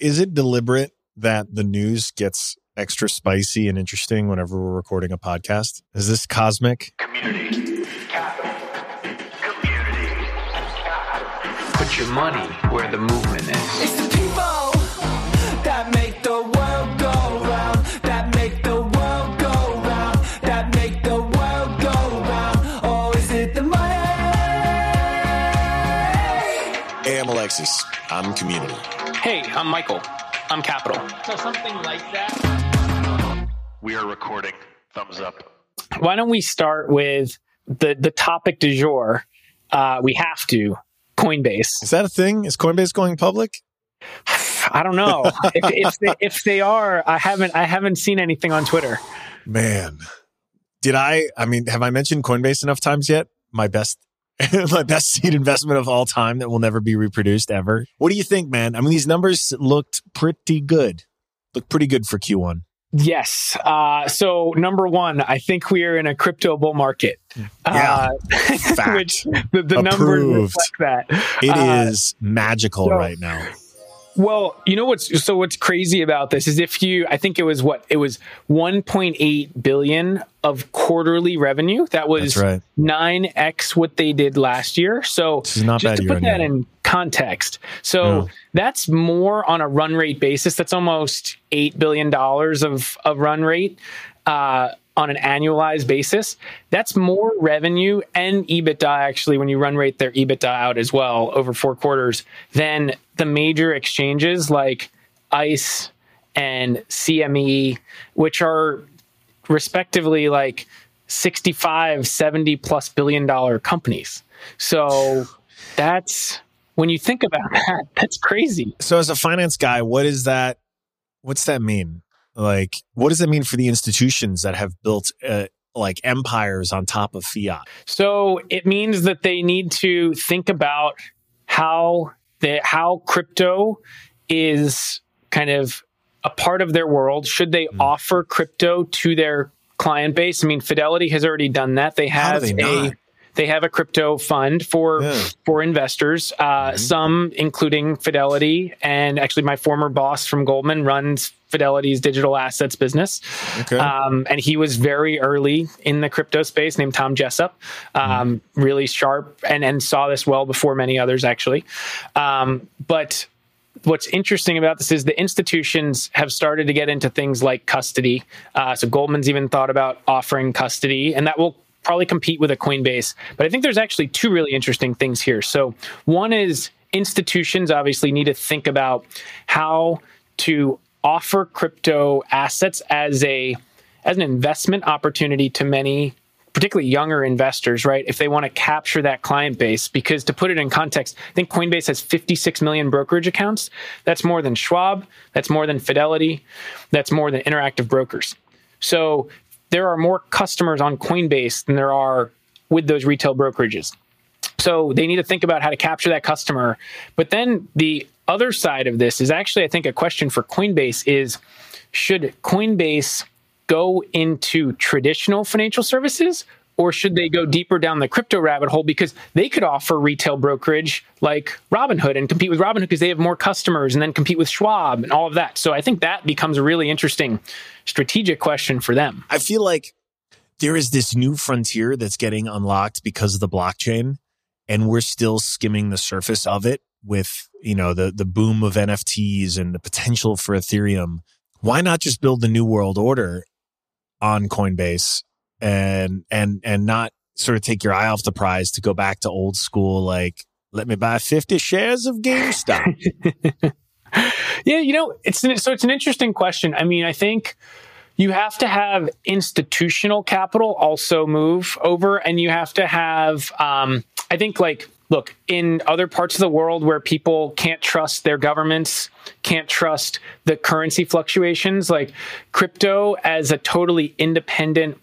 is it deliberate that the news gets extra spicy and interesting whenever we're recording a podcast? Is this cosmic? Community. Capital. Community. Capital. Put your money where the movement is. It's the people that make the world go round, that make the world go round, that make the world go round. Oh, is it the money? Hey, I'm Alexis. I'm community. Hey, I'm Michael. I'm Capital. So something like that. We are recording. Thumbs up. Why don't we start with the the topic du jour? Uh, we have to Coinbase. Is that a thing? Is Coinbase going public? I don't know if, if, they, if they are. I haven't I haven't seen anything on Twitter. Man, did I? I mean, have I mentioned Coinbase enough times yet? My best, my best seed investment of all time that will never be reproduced ever. What do you think, man? I mean, these numbers looked pretty good. Look pretty good for Q1. Yes. Uh, so number one, I think we are in a crypto bull market. Yeah. Uh, Fact. which the, the numbers reflect that. It Uh, is magical so- right now. Well, you know what's so what's crazy about this is if you I think it was what it was 1.8 billion of quarterly revenue. That was right. 9x what they did last year. So just to put that in context. So No. that's more on a run rate basis. That's almost 8 billion dollars of of run rate. Uh, on an annualized basis, that's more revenue and EBITDA actually when you run rate their EBITDA out as well over four quarters than the major exchanges like ICE and CME, which are respectively like 65, 70 plus billion dollar companies. So that's when you think about that, that's crazy. So, as a finance guy, what is that? What's that mean? Like, what does that mean for the institutions that have built uh, like empires on top of fiat? So it means that they need to think about how the how crypto is kind of a part of their world. Should they Hmm. offer crypto to their client base? I mean, Fidelity has already done that. They have they a? They have a crypto fund for Yeah. Mm-hmm. for investors. Uh, Some, including Fidelity, and actually my former boss from Goldman runs Fidelity's digital assets business. Okay. Um, and he was very early in the crypto space, named Tom Jessop, um, really sharp and, and saw this well before many others, actually. Um, but what's interesting about this is the institutions have started to get into things like custody. Uh, so Goldman's even thought about offering custody, and that will probably compete with a Coinbase. But I think there's actually two really interesting things here. So one is institutions obviously need to think about how to offer crypto assets as a as an investment opportunity to many particularly younger investors, right? If they want to capture that client base, because to put it in context, I think Coinbase has 56 million brokerage accounts. That's more than Schwab. That's more than Fidelity. That's more than Interactive Brokers. So there are more customers on Coinbase than there are with those retail brokerages. So they need to think about how to capture that customer. But then the other side of this is actually, I think, a question for Coinbase is should Coinbase go into traditional financial services or should they go deeper down the crypto rabbit hole because they could offer retail brokerage like Robinhood and compete with Robinhood because they have more customers and then compete with Schwab and all of that. So I think that becomes a really interesting strategic question for them. I feel like there is this new frontier that's getting unlocked because of the blockchain, and we're still skimming the surface of it with you know the the boom of NFTs and the potential for Ethereum. Why not just build the new world order on Coinbase and and and not sort of take your eye off the prize to go back to old school like let me buy 50 shares of GameStop. Yeah, you know, it's an, so it's an interesting question. I mean, I think you have to have institutional capital also move over, and you have to have, um, I think, like, look, in other parts of the world where people can't trust their governments, can't trust the currency fluctuations, like crypto as a totally independent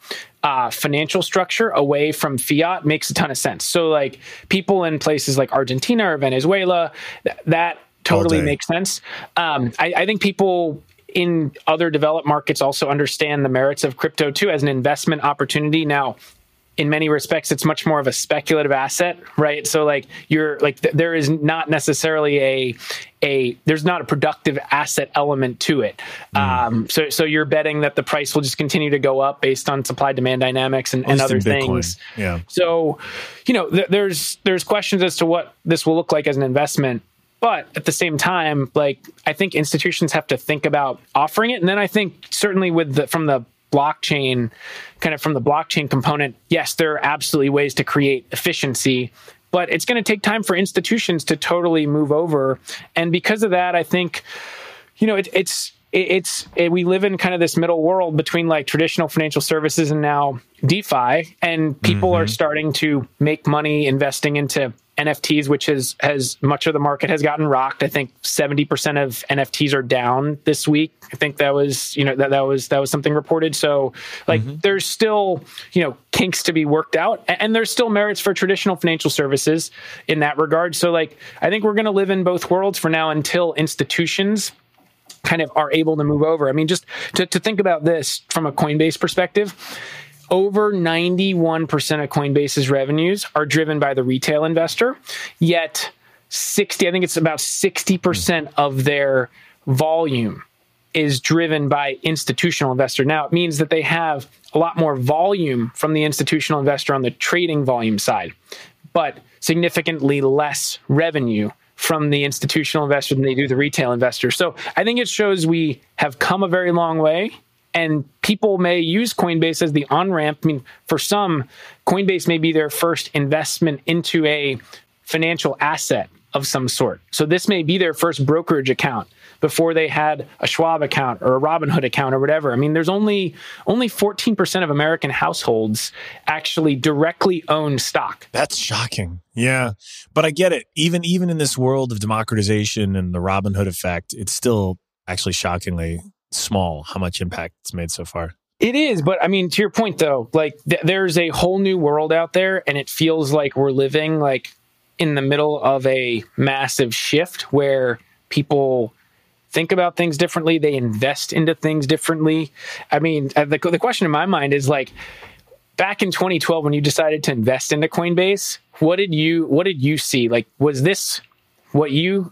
uh, financial structure away from fiat makes a ton of sense. So, like, people in places like Argentina or Venezuela, th- that totally makes sense. Um, I, I think people in other developed markets also understand the merits of crypto too as an investment opportunity. Now, in many respects it's much more of a speculative asset right so like you're like th- there is not necessarily a a there's not a productive asset element to it um so so you're betting that the price will just continue to go up based on supply demand dynamics and, and other things Yeah. so, you know, th- there's there's questions as to what this will look like as an investment. But at the same time, like I think institutions have to think about offering it, and then I think certainly with the from the blockchain, kind of from the blockchain component, yes, there are absolutely ways to create efficiency, but it's going to take time for institutions to totally move over, and because of that, I think you know, it, it's it, it's it, we live in kind of this middle world between like traditional financial services and now DeFi, and people are mm-hmm. starting to make money investing into NFTs, which has has much of the market has gotten rocked. I think seventy percent of NFTs are down this week. I think that was you know that that was that was something reported. So like mm-hmm. there's still you know kinks to be worked out, a- and there's still merits for traditional financial services in that regard. So like I think we're going to live in both worlds for now until institutions kind of are able to move over. I mean, just to, to think about this from a Coinbase perspective, over 91% of Coinbase's revenues are driven by the retail investor, yet 60, I think it's about 60% hmm. of their volume is driven by institutional investor. Now it means that they have a lot more volume from the institutional investor on the trading volume side, but significantly less revenue from the institutional investor than they do the retail investor. So I think it shows we have come a very long way and people may use Coinbase as the on ramp. I mean, for some, Coinbase may be their first investment into a financial asset of some sort. So this may be their first brokerage account before they had a Schwab account or a Robinhood account or whatever. I mean, there's only only 14% of American households actually directly own stock. That's shocking. Yeah. But I get it. Even even in this world of democratization and the Robinhood effect, it's still actually shockingly small how much impact it's made so far. It is, but I mean, to your point though, like th- there's a whole new world out there, and it feels like we're living like in the middle of a massive shift where people think about things differently, they invest into things differently. I mean, uh, the the question in my mind is like back in 2012 when you decided to invest into Coinbase, what did you what did you see? Like, was this what you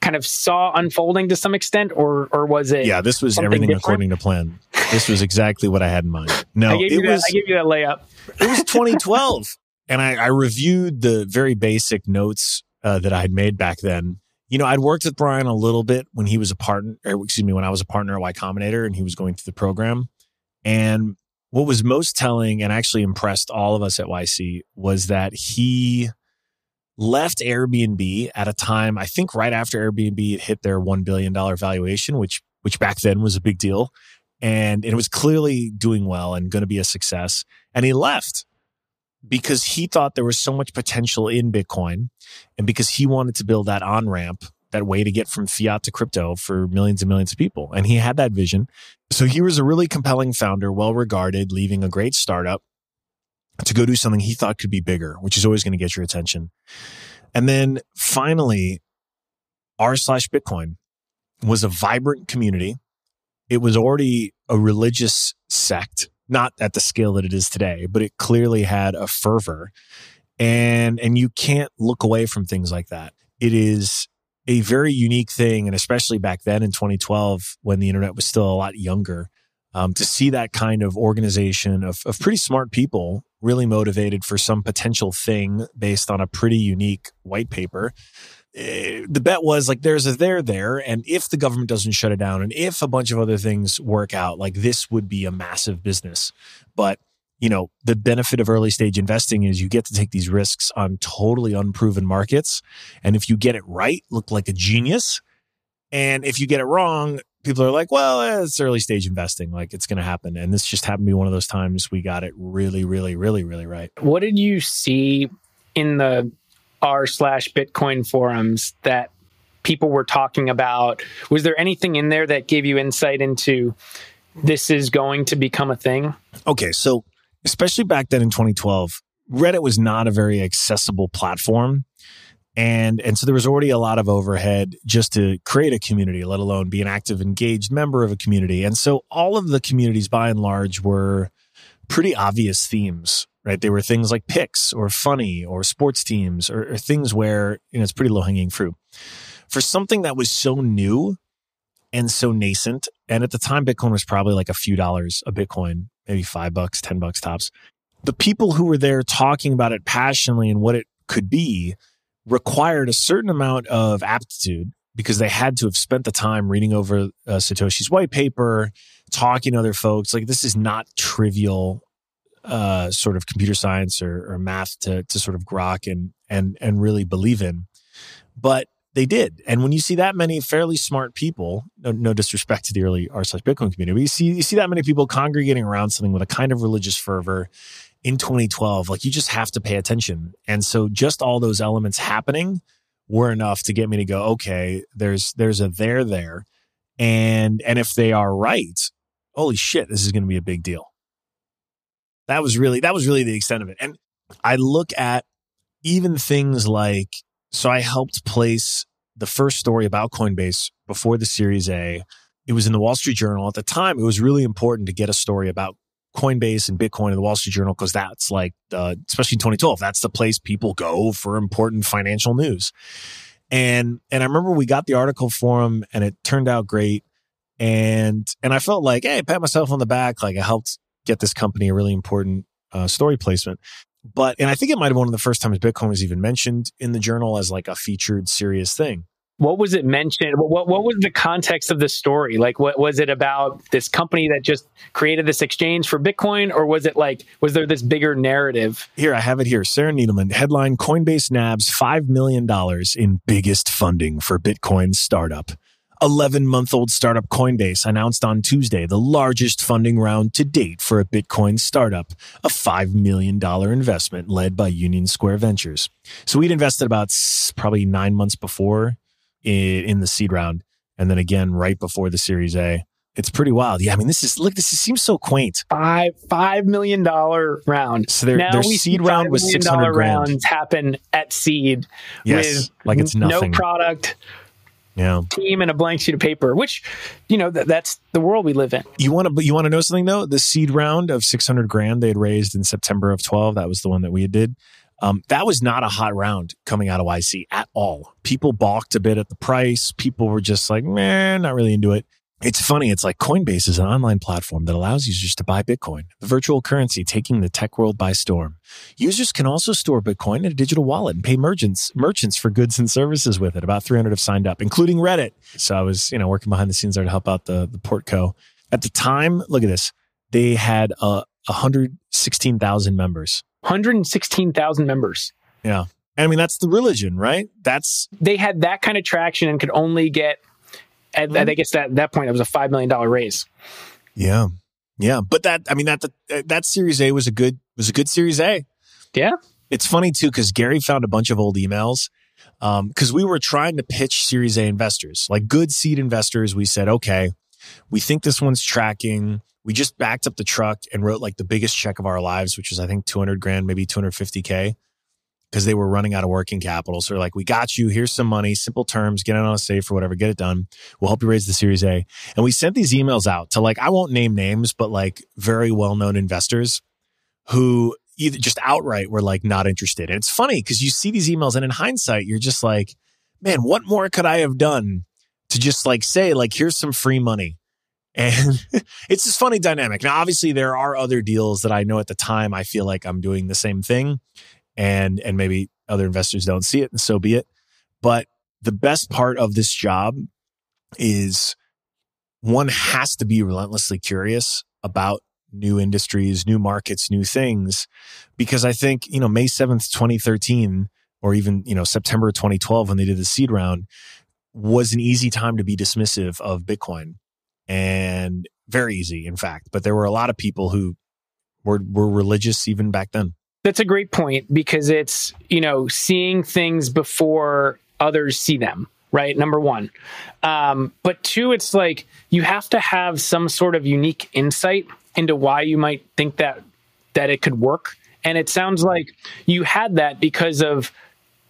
kind of saw unfolding to some extent, or or was it? Yeah, this was everything different? according to plan. This was exactly what I had in mind. No, I gave, it you that, was I gave you that layup. it was 2012 and I, I reviewed the very basic notes uh, that i had made back then you know i'd worked with brian a little bit when he was a partner or excuse me when i was a partner at y combinator and he was going through the program and what was most telling and actually impressed all of us at yc was that he left airbnb at a time i think right after airbnb hit their $1 billion valuation which which back then was a big deal and it was clearly doing well and going to be a success and he left because he thought there was so much potential in Bitcoin and because he wanted to build that on ramp, that way to get from fiat to crypto for millions and millions of people. And he had that vision. So he was a really compelling founder, well regarded, leaving a great startup to go do something he thought could be bigger, which is always going to get your attention. And then finally, r slash Bitcoin was a vibrant community. It was already a religious sect not at the scale that it is today, but it clearly had a fervor. And and you can't look away from things like that. It is a very unique thing, and especially back then in 2012, when the internet was still a lot younger, um, to see that kind of organization of, of pretty smart people really motivated for some potential thing based on a pretty unique white paper. Eh, the bet was like there's a there there and if the government doesn't shut it down and if a bunch of other things work out like this would be a massive business. But you know the benefit of early stage investing is you get to take these risks on totally unproven markets. And if you get it right look like a genius. And if you get it wrong people are like well eh, it's early stage investing like it's going to happen and this just happened to be one of those times we got it really really really really right What did you see in the r slash Bitcoin forums that people were talking about? Was there anything in there that gave you insight into this is going to become a thing? Okay, so especially back then in 2012, Reddit was not a very accessible platform. And and so there was already a lot of overhead just to create a community, let alone be an active, engaged member of a community. And so all of the communities by and large were pretty obvious themes, right? They were things like picks or funny or sports teams or, or things where you know it's pretty low hanging fruit. For something that was so new and so nascent, and at the time Bitcoin was probably like a few dollars a Bitcoin, maybe five bucks, ten bucks tops. The people who were there talking about it passionately and what it could be required a certain amount of aptitude because they had to have spent the time reading over uh, Satoshi's white paper, talking to other folks. Like this is not trivial uh, sort of computer science or, or math to to sort of grok and and and really believe in. But they did. And when you see that many fairly smart people, no, no disrespect to the early r slash Bitcoin community, but you see you see that many people congregating around something with a kind of religious fervor in 2012, like you just have to pay attention. And so just all those elements happening were enough to get me to go, okay, there's there's a there there. And and if they are right, holy shit, this is going to be a big deal. That was really that was really the extent of it. And I look at even things like so I helped place the first story about Coinbase before the Series A. It was in the Wall Street Journal. At the time, it was really important to get a story about Coinbase and Bitcoin in the Wall Street Journal because that's like, the, especially in 2012, that's the place people go for important financial news. And and I remember we got the article for him, and it turned out great. And and I felt like, hey, pat myself on the back, like I helped get this company a really important uh, story placement. But and I think it might have been one of the first times Bitcoin was even mentioned in the journal as like a featured serious thing what was it mentioned? What what was the context of the story? Like, what was it about this company that just created this exchange for Bitcoin, or was it like was there this bigger narrative? Here, I have it here. Sarah Needleman headline: Coinbase nabs five million dollars in biggest funding for Bitcoin startup. 11 month old startup Coinbase announced on Tuesday the largest funding round to date for a Bitcoin startup, a $5 million investment led by Union Square Ventures. So we'd invested about probably nine months before in, the seed round, and then again right before the Series A. It's pretty wild. Yeah, I mean, this is look. This is, seems so quaint. Five five million dollar round. So their, their seed round was six hundred grand. Rounds happen at seed. Yes, with like it's nothing. No product. Yeah. Team and a blank sheet of paper, which you know that, that's the world we live in. You want to, you want to know something though? The seed round of six hundred grand they had raised in September of twelve. That was the one that we did. Um, that was not a hot round coming out of YC at all. People balked a bit at the price. People were just like, man, not really into it. It's funny. It's like Coinbase is an online platform that allows users to buy Bitcoin, the virtual currency taking the tech world by storm. Users can also store Bitcoin in a digital wallet and pay merchants merchants for goods and services with it. About 300 have signed up, including Reddit. So I was, you know, working behind the scenes there to help out the the Portco. At the time, look at this. They had uh, 116,000 members 116,000 members. Yeah. I mean, that's the religion, right? That's they had that kind of traction and could only get. At, mm-hmm. I guess that that point, it was a five million dollar raise. Yeah, yeah, but that I mean that that Series A was a good was a good Series A. Yeah, it's funny too because Garry found a bunch of old emails because um, we were trying to pitch Series A investors, like good seed investors. We said, okay, we think this one's tracking we just backed up the truck and wrote like the biggest check of our lives, which was I think 200 grand, maybe 250k because they were running out of working capital. So like, we got you. Here's some money, simple terms, get it on a safe or whatever, get it done. We'll help you raise the series A. And we sent these emails out to like, I won't name names, but like very well-known investors who either just outright were like not interested. And it's funny because you see these emails and in hindsight, you're just like, man, what more could I have done to just like say, like, here's some free money and it's this funny dynamic. Now, obviously, there are other deals that I know at the time I feel like I'm doing the same thing, and and maybe other investors don't see it, and so be it. But the best part of this job is one has to be relentlessly curious about new industries, new markets, new things, because I think you know May seventh, twenty thirteen, or even you know September 2012 when they did the seed round was an easy time to be dismissive of Bitcoin and very easy, in fact. But there were a lot of people who were were religious even back then. That's a great point because it's you know seeing things before others see them. Right, number one. Um, but two, it's like you have to have some sort of unique insight into why you might think that that it could work. And it sounds like you had that because of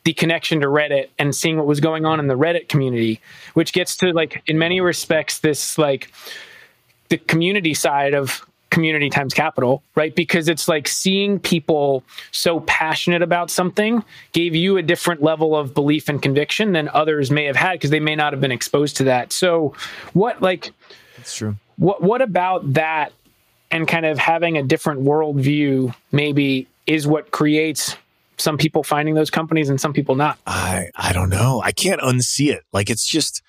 the connection to Reddit and seeing what was going on in the Reddit community, which gets to like in many respects this like the community side of community times capital, right? Because it's like seeing people so passionate about something gave you a different level of belief and conviction than others may have had because they may not have been exposed to that. So, what like It's true. what what about that and kind of having a different worldview maybe is what creates some people finding those companies and some people not. I I don't know. I can't unsee it. Like it's just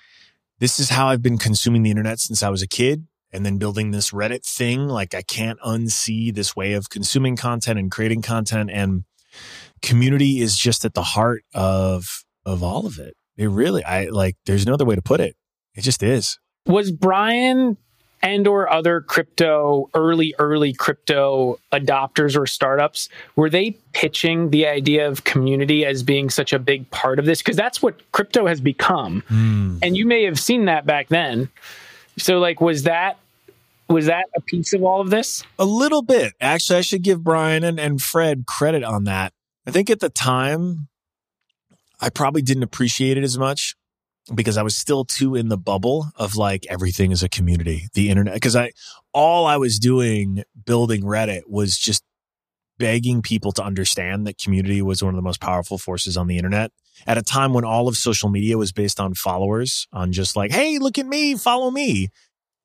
this is how I've been consuming the internet since I was a kid and then building this Reddit thing. Like I can't unsee this way of consuming content and creating content and community is just at the heart of of all of it. It really I like there's no other way to put it. It just is. Was Brian and or other crypto early early crypto adopters or startups were they pitching the idea of community as being such a big part of this? Because that's what crypto has become. Hmm. And you may have seen that back then. So like was that was that a piece of all of this? A little bit. Actually, I should give Brian and, and Fred credit on that. I think at the time, I probably didn't appreciate it as much because I was still too in the bubble of like everything is a community, the internet. Because I, all I was doing building Reddit was just begging people to understand that community was one of the most powerful forces on the internet at a time when all of social media was based on followers, on just like, hey, look at me, follow me.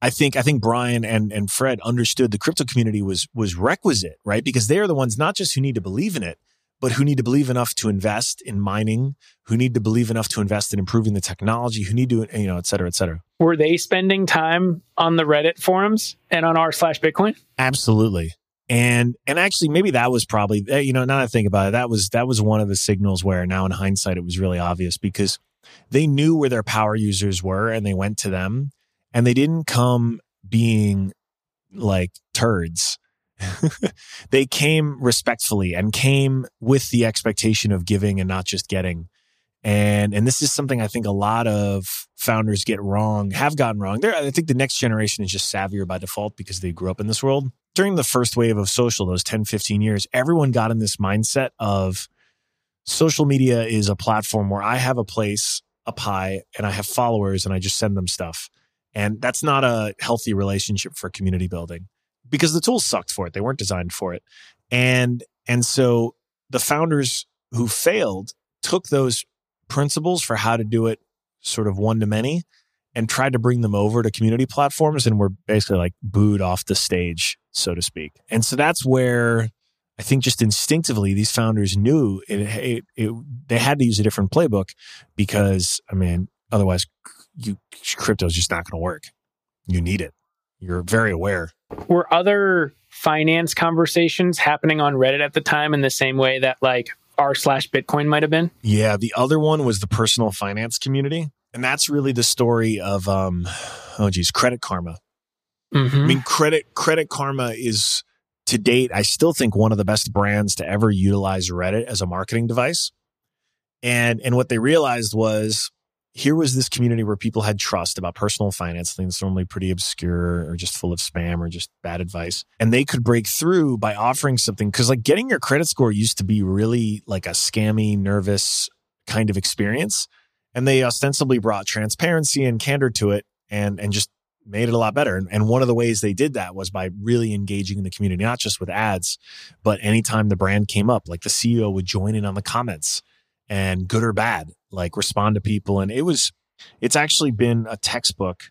I think I think Brian and and Fred understood the crypto community was was requisite, right? Because they are the ones not just who need to believe in it, but who need to believe enough to invest in mining, who need to believe enough to invest in improving the technology, who need to you know, et cetera, et cetera. were they spending time on the reddit forums and on r slash bitcoin Absolutely. And and actually maybe that was probably eh, you know now that I think about it that was that was one of the signals where now in hindsight it was really obvious because they knew where their power users were and they went to them and they didn't come being like turds. they came respectfully and came with the expectation of giving and not just getting. And and this is something I think a lot of founders get wrong, have gotten wrong. I think the next generation is just savvier by default because they grew up in this world. During the first wave of social, those 10, 15 years, everyone got in this mindset of social media is a platform where I have a place up high and I have followers and I just send them stuff. And that's not a healthy relationship for community building because the tools sucked for it. They weren't designed for it. And and so the founders who failed took those principles for how to do it sort of one to many and tried to bring them over to community platforms and were basically like booed off the stage, so to speak. And so that's where I think just instinctively these founders knew it, it, it they had to use a different playbook because I mean otherwise you crypto is just not going to work. You need it. You're very aware. were other finance conversations happening on reddit at the time in the same way that like r slash bitcoin might have been Yeah, the other one was the personal finance community, and that's really the story of um oh geez, Credit Karma. mm-hmm. I mean, credit credit karma is to date, I still think one of the best brands to ever utilize Reddit as a marketing device. And and what they realized was here was this community where people had trust about personal finance, things normally pretty obscure or just full of spam or just bad advice. And they could break through by offering something because like getting your credit score used to be really like a scammy, nervous kind of experience. And they ostensibly brought transparency and candor to it and and just made it a lot better. And, and one of the ways they did that was by really engaging in the community, not just with ads, but anytime the brand came up, like the CEO would join in on the comments and good or bad, like respond to people. And it was, it's actually been a textbook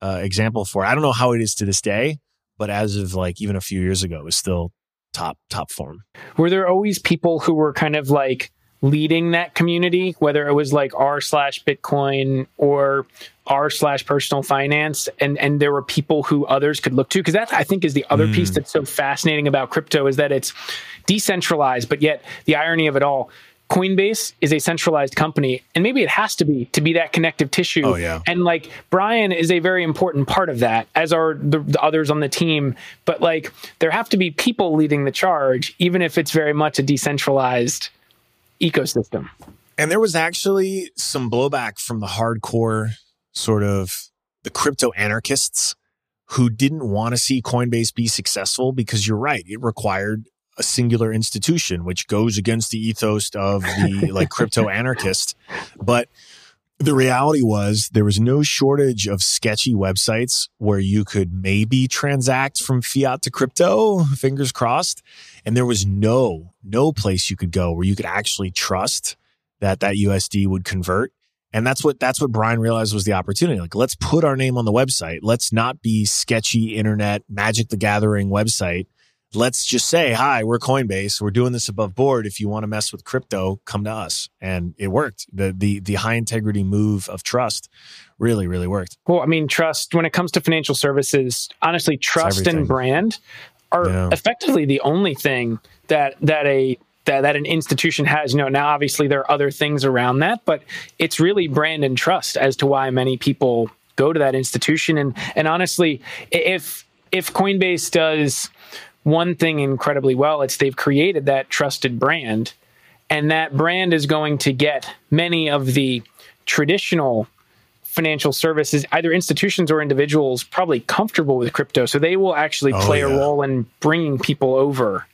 uh, example for, I don't know how it is to this day, but as of like even a few years ago, it was still top, top form. were there always people who were kind of like leading that community whether it was like r slash bitcoin or r slash personal finance and and there were people who others could look to because that i think is the other piece that's so fascinating about crypto is that it's decentralized but yet the irony of it all coinbase is a centralized company and maybe it has to be to be that connective tissue. Oh, yeah. and like brian is a very important part of that as are the, the others on the team. But like there have to be people leading the charge even if it's very much a decentralized ecosystem. And there was actually some blowback from the hardcore sort of the crypto anarchists who didn't want to see Coinbase be successful because you're right, it required a singular institution, which goes against the ethos of the like crypto anarchist. But the reality was there was no shortage of sketchy websites where you could maybe transact from fiat to crypto, fingers crossed. And there was no, no place you could go where you could actually trust that that USD would convert. And that's what, that's what Brian realized was the opportunity. Like, let's put our name on the website. Let's not be sketchy internet, Magic the Gathering website let's just say, hi, we're Coinbase. We're doing this above board. If you want to mess with crypto, come to us. And it worked. The the the high integrity move of trust really, really worked. Well, I mean, trust when it comes to financial services, honestly, trust and brand are Yeah. effectively the only thing that that a that, that an institution has. You know, now obviously there are other things around that, but it's really brand and trust as to why many people go to that institution. And and honestly, if if Coinbase does one thing incredibly well, it's they've created that trusted brand, and that brand is going to get many of the traditional financial services, either institutions or individuals, probably comfortable with crypto. So they will actually Oh, play a role in bringing people over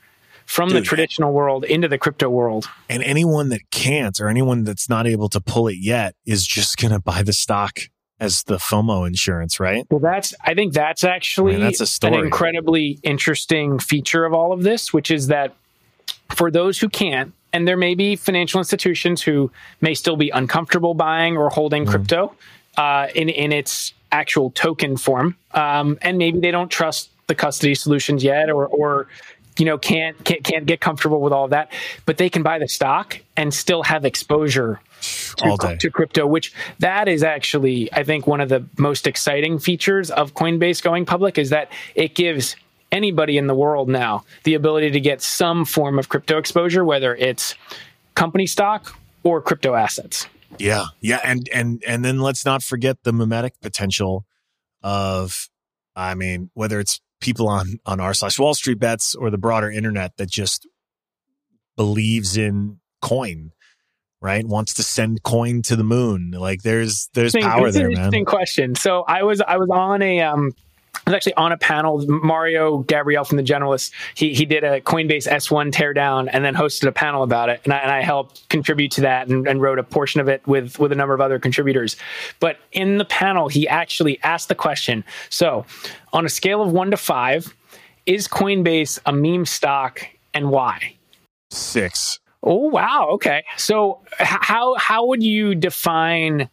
from the Dude, traditional world into the crypto world. And anyone that can't or anyone that's not able to pull it yet is just going to buy the stock as the FOMO insurance, right? Well, that's I think that's actually Man, that's a an incredibly interesting feature of all of this, which is that for those who can't, and there may be financial institutions who may still be uncomfortable buying or Mm. holding crypto uh, in in its actual token form, um, and maybe they don't trust the custody solutions yet, or or you know can't, can't can't get comfortable with all of that, but they can buy the stock and still have exposure to, to crypto, which that is actually, I think, one of the most exciting features of Coinbase going public is that it gives anybody in the world now the ability to get some form of crypto exposure, whether it's company stock or crypto assets. Yeah. Yeah. And, and, and then let's not forget the mimetic potential of, I mean, whether it's people on, on r slash Wall Street bets or the broader internet that just believes in coin, right? Wants to send coin to the moon. Like there's, there's Interesting- power it's an there, man. Interesting question. So I was I was on a um I was actually on a panel. Mario Gabriele from the Generalist, He he did a Coinbase S1 teardown and then hosted a panel about it, and I, and I helped contribute to that and, and wrote a portion of it with with a number of other contributors. But in the panel, he actually asked the question. So, on a scale of one to five, is Coinbase a meme stock, and why? Six. Oh wow, okay. So how how would you define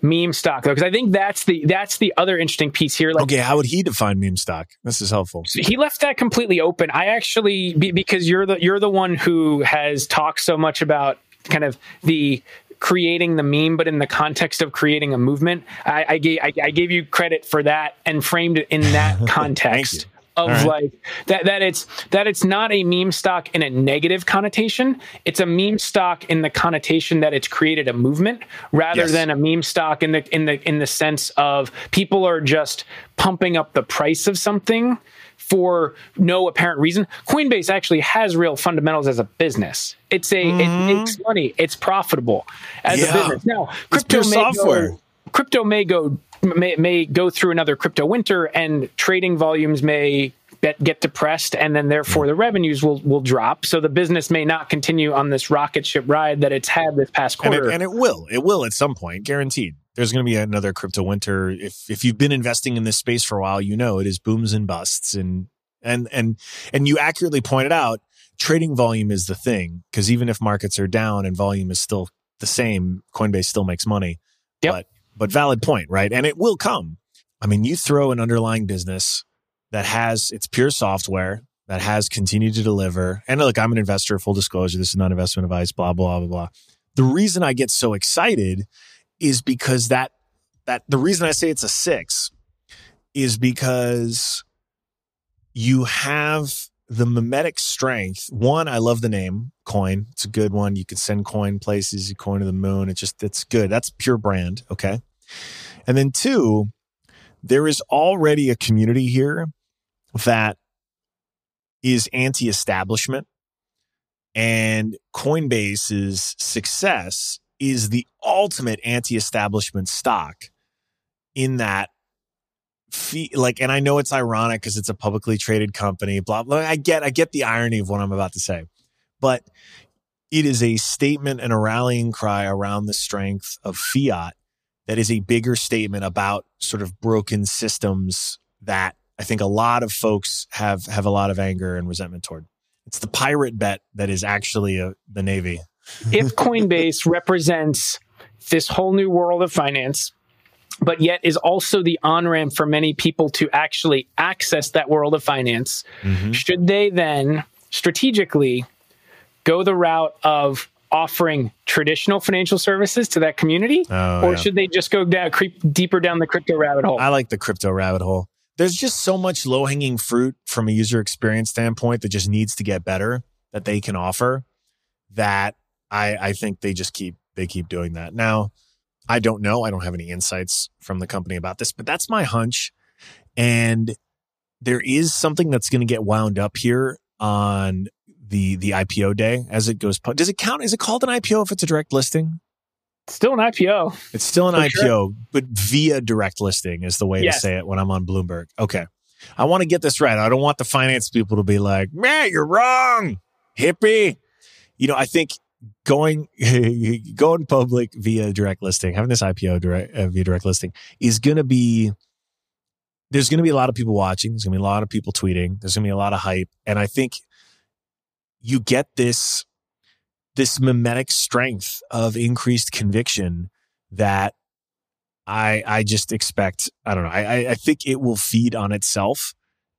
meme stock though? Because I think that's the that's the other interesting piece here. Like Okay. How would he define meme stock? This is helpful. he left that completely open. I actually because you're the you're the one who has talked so much about kind of the creating the meme, but in the context of creating a movement. I, I gave I, I gave you credit for that and framed it in that context. Of right. like that that it's that it's not a meme stock in a negative connotation. It's a meme stock in the connotation that it's created a movement rather Yes. than a meme stock in the in the in the sense of people are just pumping up the price of something for no apparent reason. Coinbase actually has real fundamentals as a business. It's a it makes money. It's profitable as Mm-hmm. Yeah. a business. Now, It's crypto may software. Go, crypto may go may, may go through another crypto winter and trading volumes may get, get depressed and then therefore the revenues will will drop. So the business may not continue on this rocket ship ride that it's had this past and quarter. it, and it will it will at some point guaranteed. There's going to be another crypto winter. If if you've been investing in this space for a while you know it is booms and busts and and and and you accurately pointed out trading volume is the thing because even if markets are down and volume is still the same coinbase still makes money. Yep. but but valid point right and it will come i mean you throw an underlying business that has it's pure software that has continued to deliver and look i'm an investor full disclosure this is not investment advice blah blah blah blah the reason I get so excited is because that that the reason I say it's a six is because you have the mimetic strength. One, I love the name coin. It's a good one. You can send coin places, you coin to the moon. It's just it's good. That's pure brand. Okay. And then two, there is already a community here that is anti-establishment and Coinbase's success is the ultimate anti-establishment stock in that fee like and I know it's ironic because it's a publicly traded company, blah blah. I get I get the irony of what I'm about to say. But it is a statement and a rallying cry around the strength of fiat that is a bigger statement about sort of broken systems that I think a lot of folks have have a lot of anger and resentment toward. It's the pirate bet that is actually a, the Navy. if Coinbase represents this whole new world of finance, but yet is also the on ramp for many people to actually access that world of finance, Mm-hmm. should they then strategically go the route of offering traditional financial services to that community, Oh, or yeah. should they just go down, creep deeper down the crypto rabbit hole? I like the crypto rabbit hole. There's just so much low hanging fruit from a user experience standpoint that just needs to get better that they can offer that I, I think they just keep they keep doing that. Now, I don't know. I don't have any insights from the company about this, but that's my hunch. And there is something that's going to get wound up here on the the IPO day as it goes. Does it count? Is it called an IPO if it's a direct listing? It's Still an IPO. It's still an For IPO, sure. but via direct listing is the way to say it when I'm on Bloomberg. Okay. I want to get this right. I don't want the finance people to be like, man, you're wrong, hippie. You know, I think going going public via direct listing, having this IPO direct uh, via direct listing is going to be there's going to be a lot of people watching. There's going to be a lot of people tweeting. There's going to be a lot of hype, and I think you get this this mimetic strength of increased conviction that I I just expect. I don't know. I I- think it will feed on itself,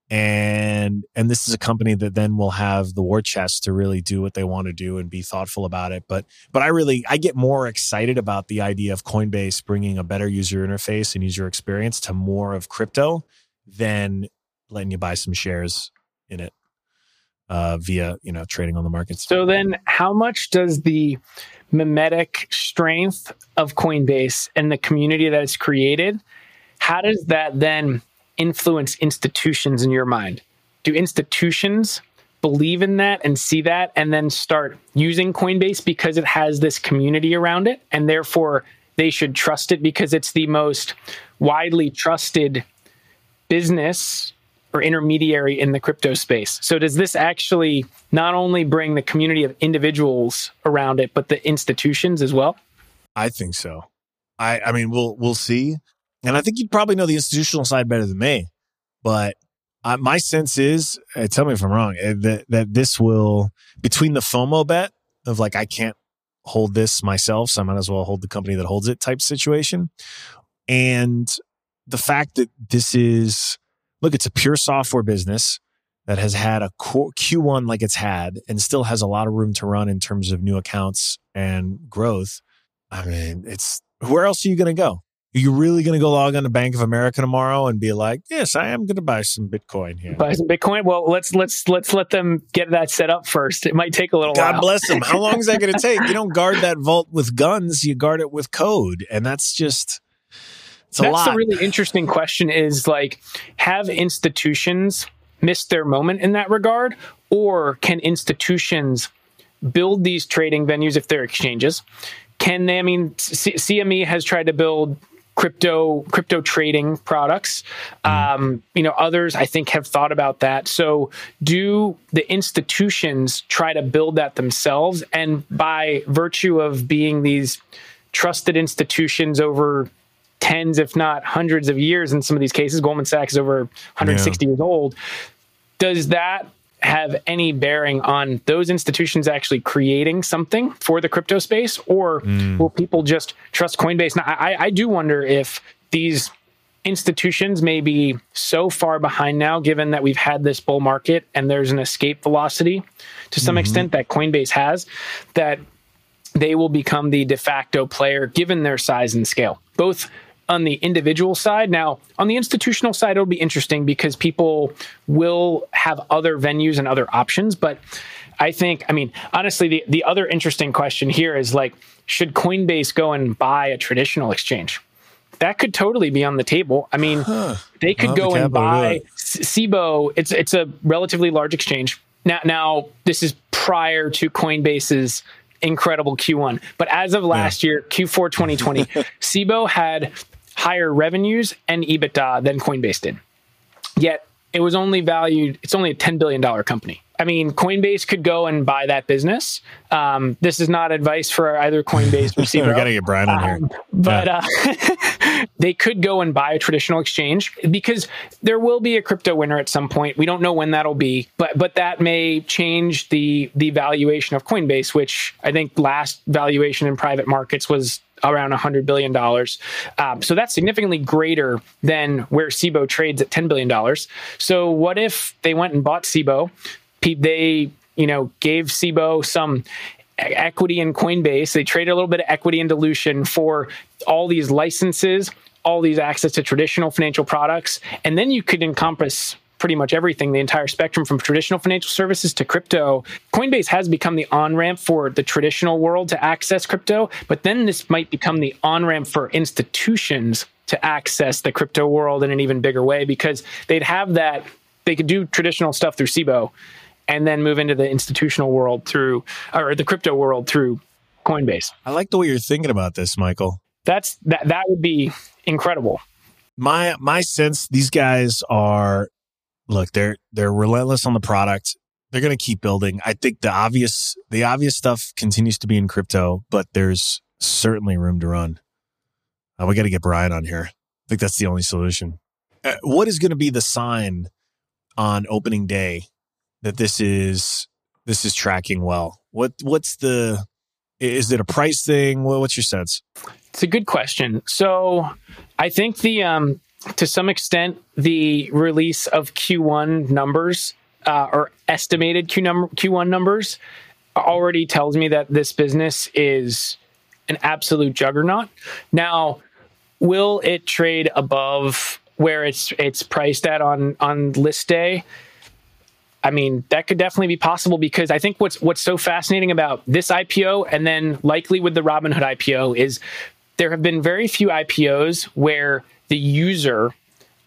and and this is a company that then will have the war chest to really do what they want to do and be thoughtful about it. But but I really I get more excited about the idea of Coinbase bringing a better user interface and user experience to more of crypto than letting you buy some shares in it uh, via you know trading on the markets. So then, how much does the mimetic strength of Coinbase and the community that it's created, how does that then influence institutions in your mind? Do institutions believe in that and see that and then start using Coinbase because it has this community around it and therefore they should trust it because it's the most widely trusted business or intermediary in the crypto space. So does this actually not only bring the community of individuals around it, but the institutions as well? I think so. I I mean we'll we'll see, and I think you'd probably know the institutional side better than me. But uh, my sense is, uh, tell me if I'm wrong, uh, that that this will between the FOMO bet of like I can't hold this myself, so I might as well hold the company that holds it type situation, and the fact that this is look, it's a pure software business that has had a core Q1 like it's had and still has a lot of room to run in terms of new accounts and growth. I mean, it's where else are you going to go? Are you really going to go log on to Bank of America tomorrow and be like, "Yes, I am going to buy some Bitcoin here." Buy some Bitcoin. Well, let's let's let's let them get that set up first. It might take a little God while. bless them. How long is that going to take? You don't guard that vault with guns; you guard it with code, and that's just it's a That's lot. the really interesting question is like, have institutions missed their moment in that regard? Or can institutions build these trading venues if they're exchanges? Can they, I mean, C- CME has tried to build crypto crypto trading products um, you know others i think have thought about that so do the institutions try to build that themselves and by virtue of being these trusted institutions over tens, if not hundreds of years in some of these cases. Goldman Sachs is over 160 years old. Does that have any bearing on those institutions actually creating something for the crypto space, or mm. will people just trust Coinbase? Now, I, I do wonder if these institutions may be so far behind now, given that we've had this bull market and there's an escape velocity to some mm-hmm. extent that Coinbase has, that they will become the de facto player given their size and scale, both on the individual side. Now, on the institutional side, it'll be interesting because people will have other venues and other options. But I think, I mean, honestly, the, the other interesting question here is like, should Coinbase go and buy a traditional exchange? That could totally be on the table. I mean, they could Well, go the and capital to do buy. Cboe. It's it's a relatively large exchange. Now, now this is prior to Coinbase's incredible Q1, but as of last year, Q4 2020, Cboe had higher revenues and EBITDA than Coinbase did. Yet it was only valued, it's only a $10 billion company. I mean, Coinbase could go and buy that business. Um, this is not advice for either Coinbase or We're going to get Brian on here. Um, but uh, they could go and buy a traditional exchange because there will be a crypto winner at some point. We don't know when that'll be, but but that may change the the valuation of Coinbase, which I think last valuation in private markets was around $100 billion. Um, so that's significantly greater than where Cboe trades at $10 billion. So what if they went and bought Cboe? They, you know, gave Cboe some equity in Coinbase. They traded a little bit of equity and dilution for all these licenses, all these access to traditional financial products. And then you could encompass pretty much everything, the entire spectrum from traditional financial services to crypto. Coinbase has become the on ramp for the traditional world to access crypto, but then this might become the on ramp for institutions to access the crypto world in an even bigger way because they'd have that, they could do traditional stuff through Cboe and then move into the institutional world through, or the crypto world through Coinbase. I like the way you're thinking about this, Michael. That's that that would be incredible. my my sense these guys are look they're they're relentless on the product. They're going to keep building. I think the obvious the obvious stuff continues to be in crypto but there's certainly room to run. Uh, we got to get brian on here. I think that's the only solution. Uh, what is going to be the sign on opening day that this is this is tracking well? What what's the is it a price thing? What's your sense? It's a good question. So I think the um, to some extent the release of Q1 numbers uh, or estimated Q number Q1 numbers already tells me that this business is an absolute juggernaut. Now, will it trade above where it's it's priced at on on list day? I mean, that could definitely be possible because I think what's what's so fascinating about this IPO and then likely with the Robinhood IPO is there have been very few IPOs where the user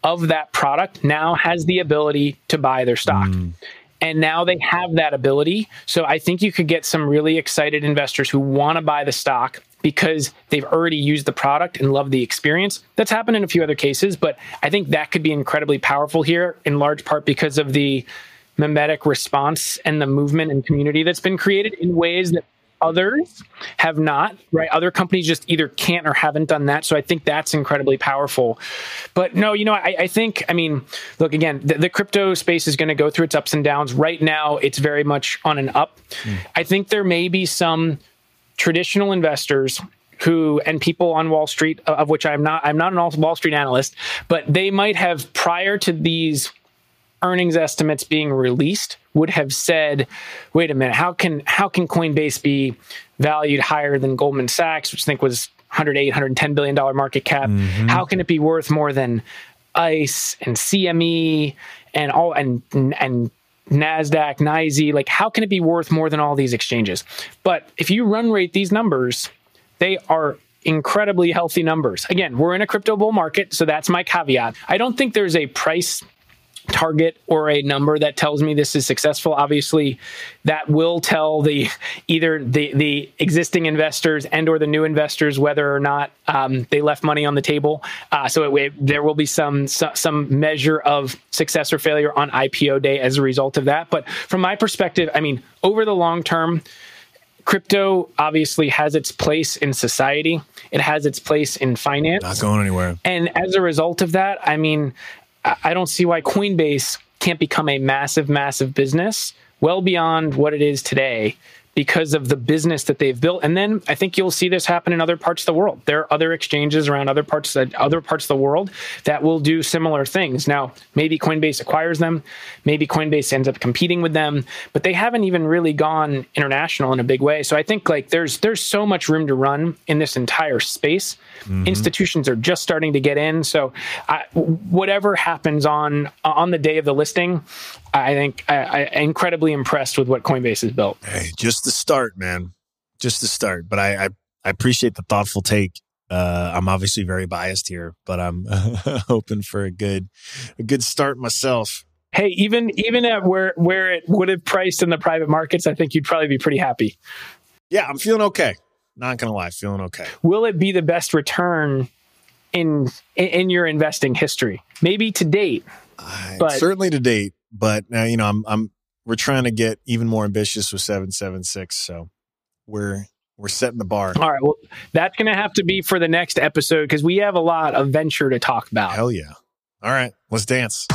of that product now has the ability to buy their stock. Mm. And now they have that ability. So I think you could get some really excited investors who want to buy the stock because they've already used the product and love the experience. That's happened in a few other cases, but I think that could be incredibly powerful here in large part because of the mimetic response and the movement and community that's been created in ways that others have not right? Other companies just either can't or haven't done that. So i think that's incredibly powerful. But no you know i, I think i mean look again the, the crypto space is going to go through its ups and downs. Right now it's very much on an up. Hmm. I think there may be some traditional investors who and people on Wall Street of which I'm not I'm not an all Wall Street analyst but they might have prior to these earnings estimates being released would have said wait a minute how can how can Coinbase be valued higher than Goldman Sachs which I think was 108 110 billion dollar market cap mm-hmm. how can it be worth more than ICE and CME and all and and Nasdaq, NYSE, like how can it be worth more than all these exchanges? But if you run rate these numbers, they are incredibly healthy numbers. Again, we're in a crypto bull market, so that's my caveat. I don't think there's a price target or a number that tells me this is successful obviously that will tell the either the the existing investors and or the new investors whether or not um, they left money on the table. Uh, so it, it- there will be some, some some measure of success or failure on ipo day as a result of that. But from my perspective i mean over the long term crypto obviously has its place in society. It has its place in finance. Not going anywhere. And as a result of that, I mean, I don't see why Coinbase can't become a massive, massive business well beyond what it is today because of the business that they've built. And then I think you'll see this happen in other parts of the world. There are other exchanges around other parts of other parts of the world that will do similar things. Now, maybe Coinbase acquires them, maybe Coinbase ends up competing with them, but they haven't even really gone international in a big way. So I think like there's there's so much room to run in this entire space. Mm-hmm. Institutions are just starting to get in. So I, whatever happens on on the day of the listing, I think I, I incredibly impressed with what Coinbase has built. Hey, just the start, man. Just the start. But I, I, I appreciate the thoughtful take. Uh, I'm obviously very biased here, but I'm hoping for a good, a good start myself. Hey, even even at where where it would have priced in the private markets, I think you'd probably be pretty happy. Yeah, I'm feeling okay. Not gonna lie, feeling okay. Will it be the best return in in, your investing history? Maybe to date, But- certainly to date, but uh, you know, I'm I'm we're trying to get even more ambitious with seven seven six. So we're we're setting the bar. All right. Well, that's going to have to be for the next episode because we have a lot of venture to talk about. Hell yeah! All right, let's dance.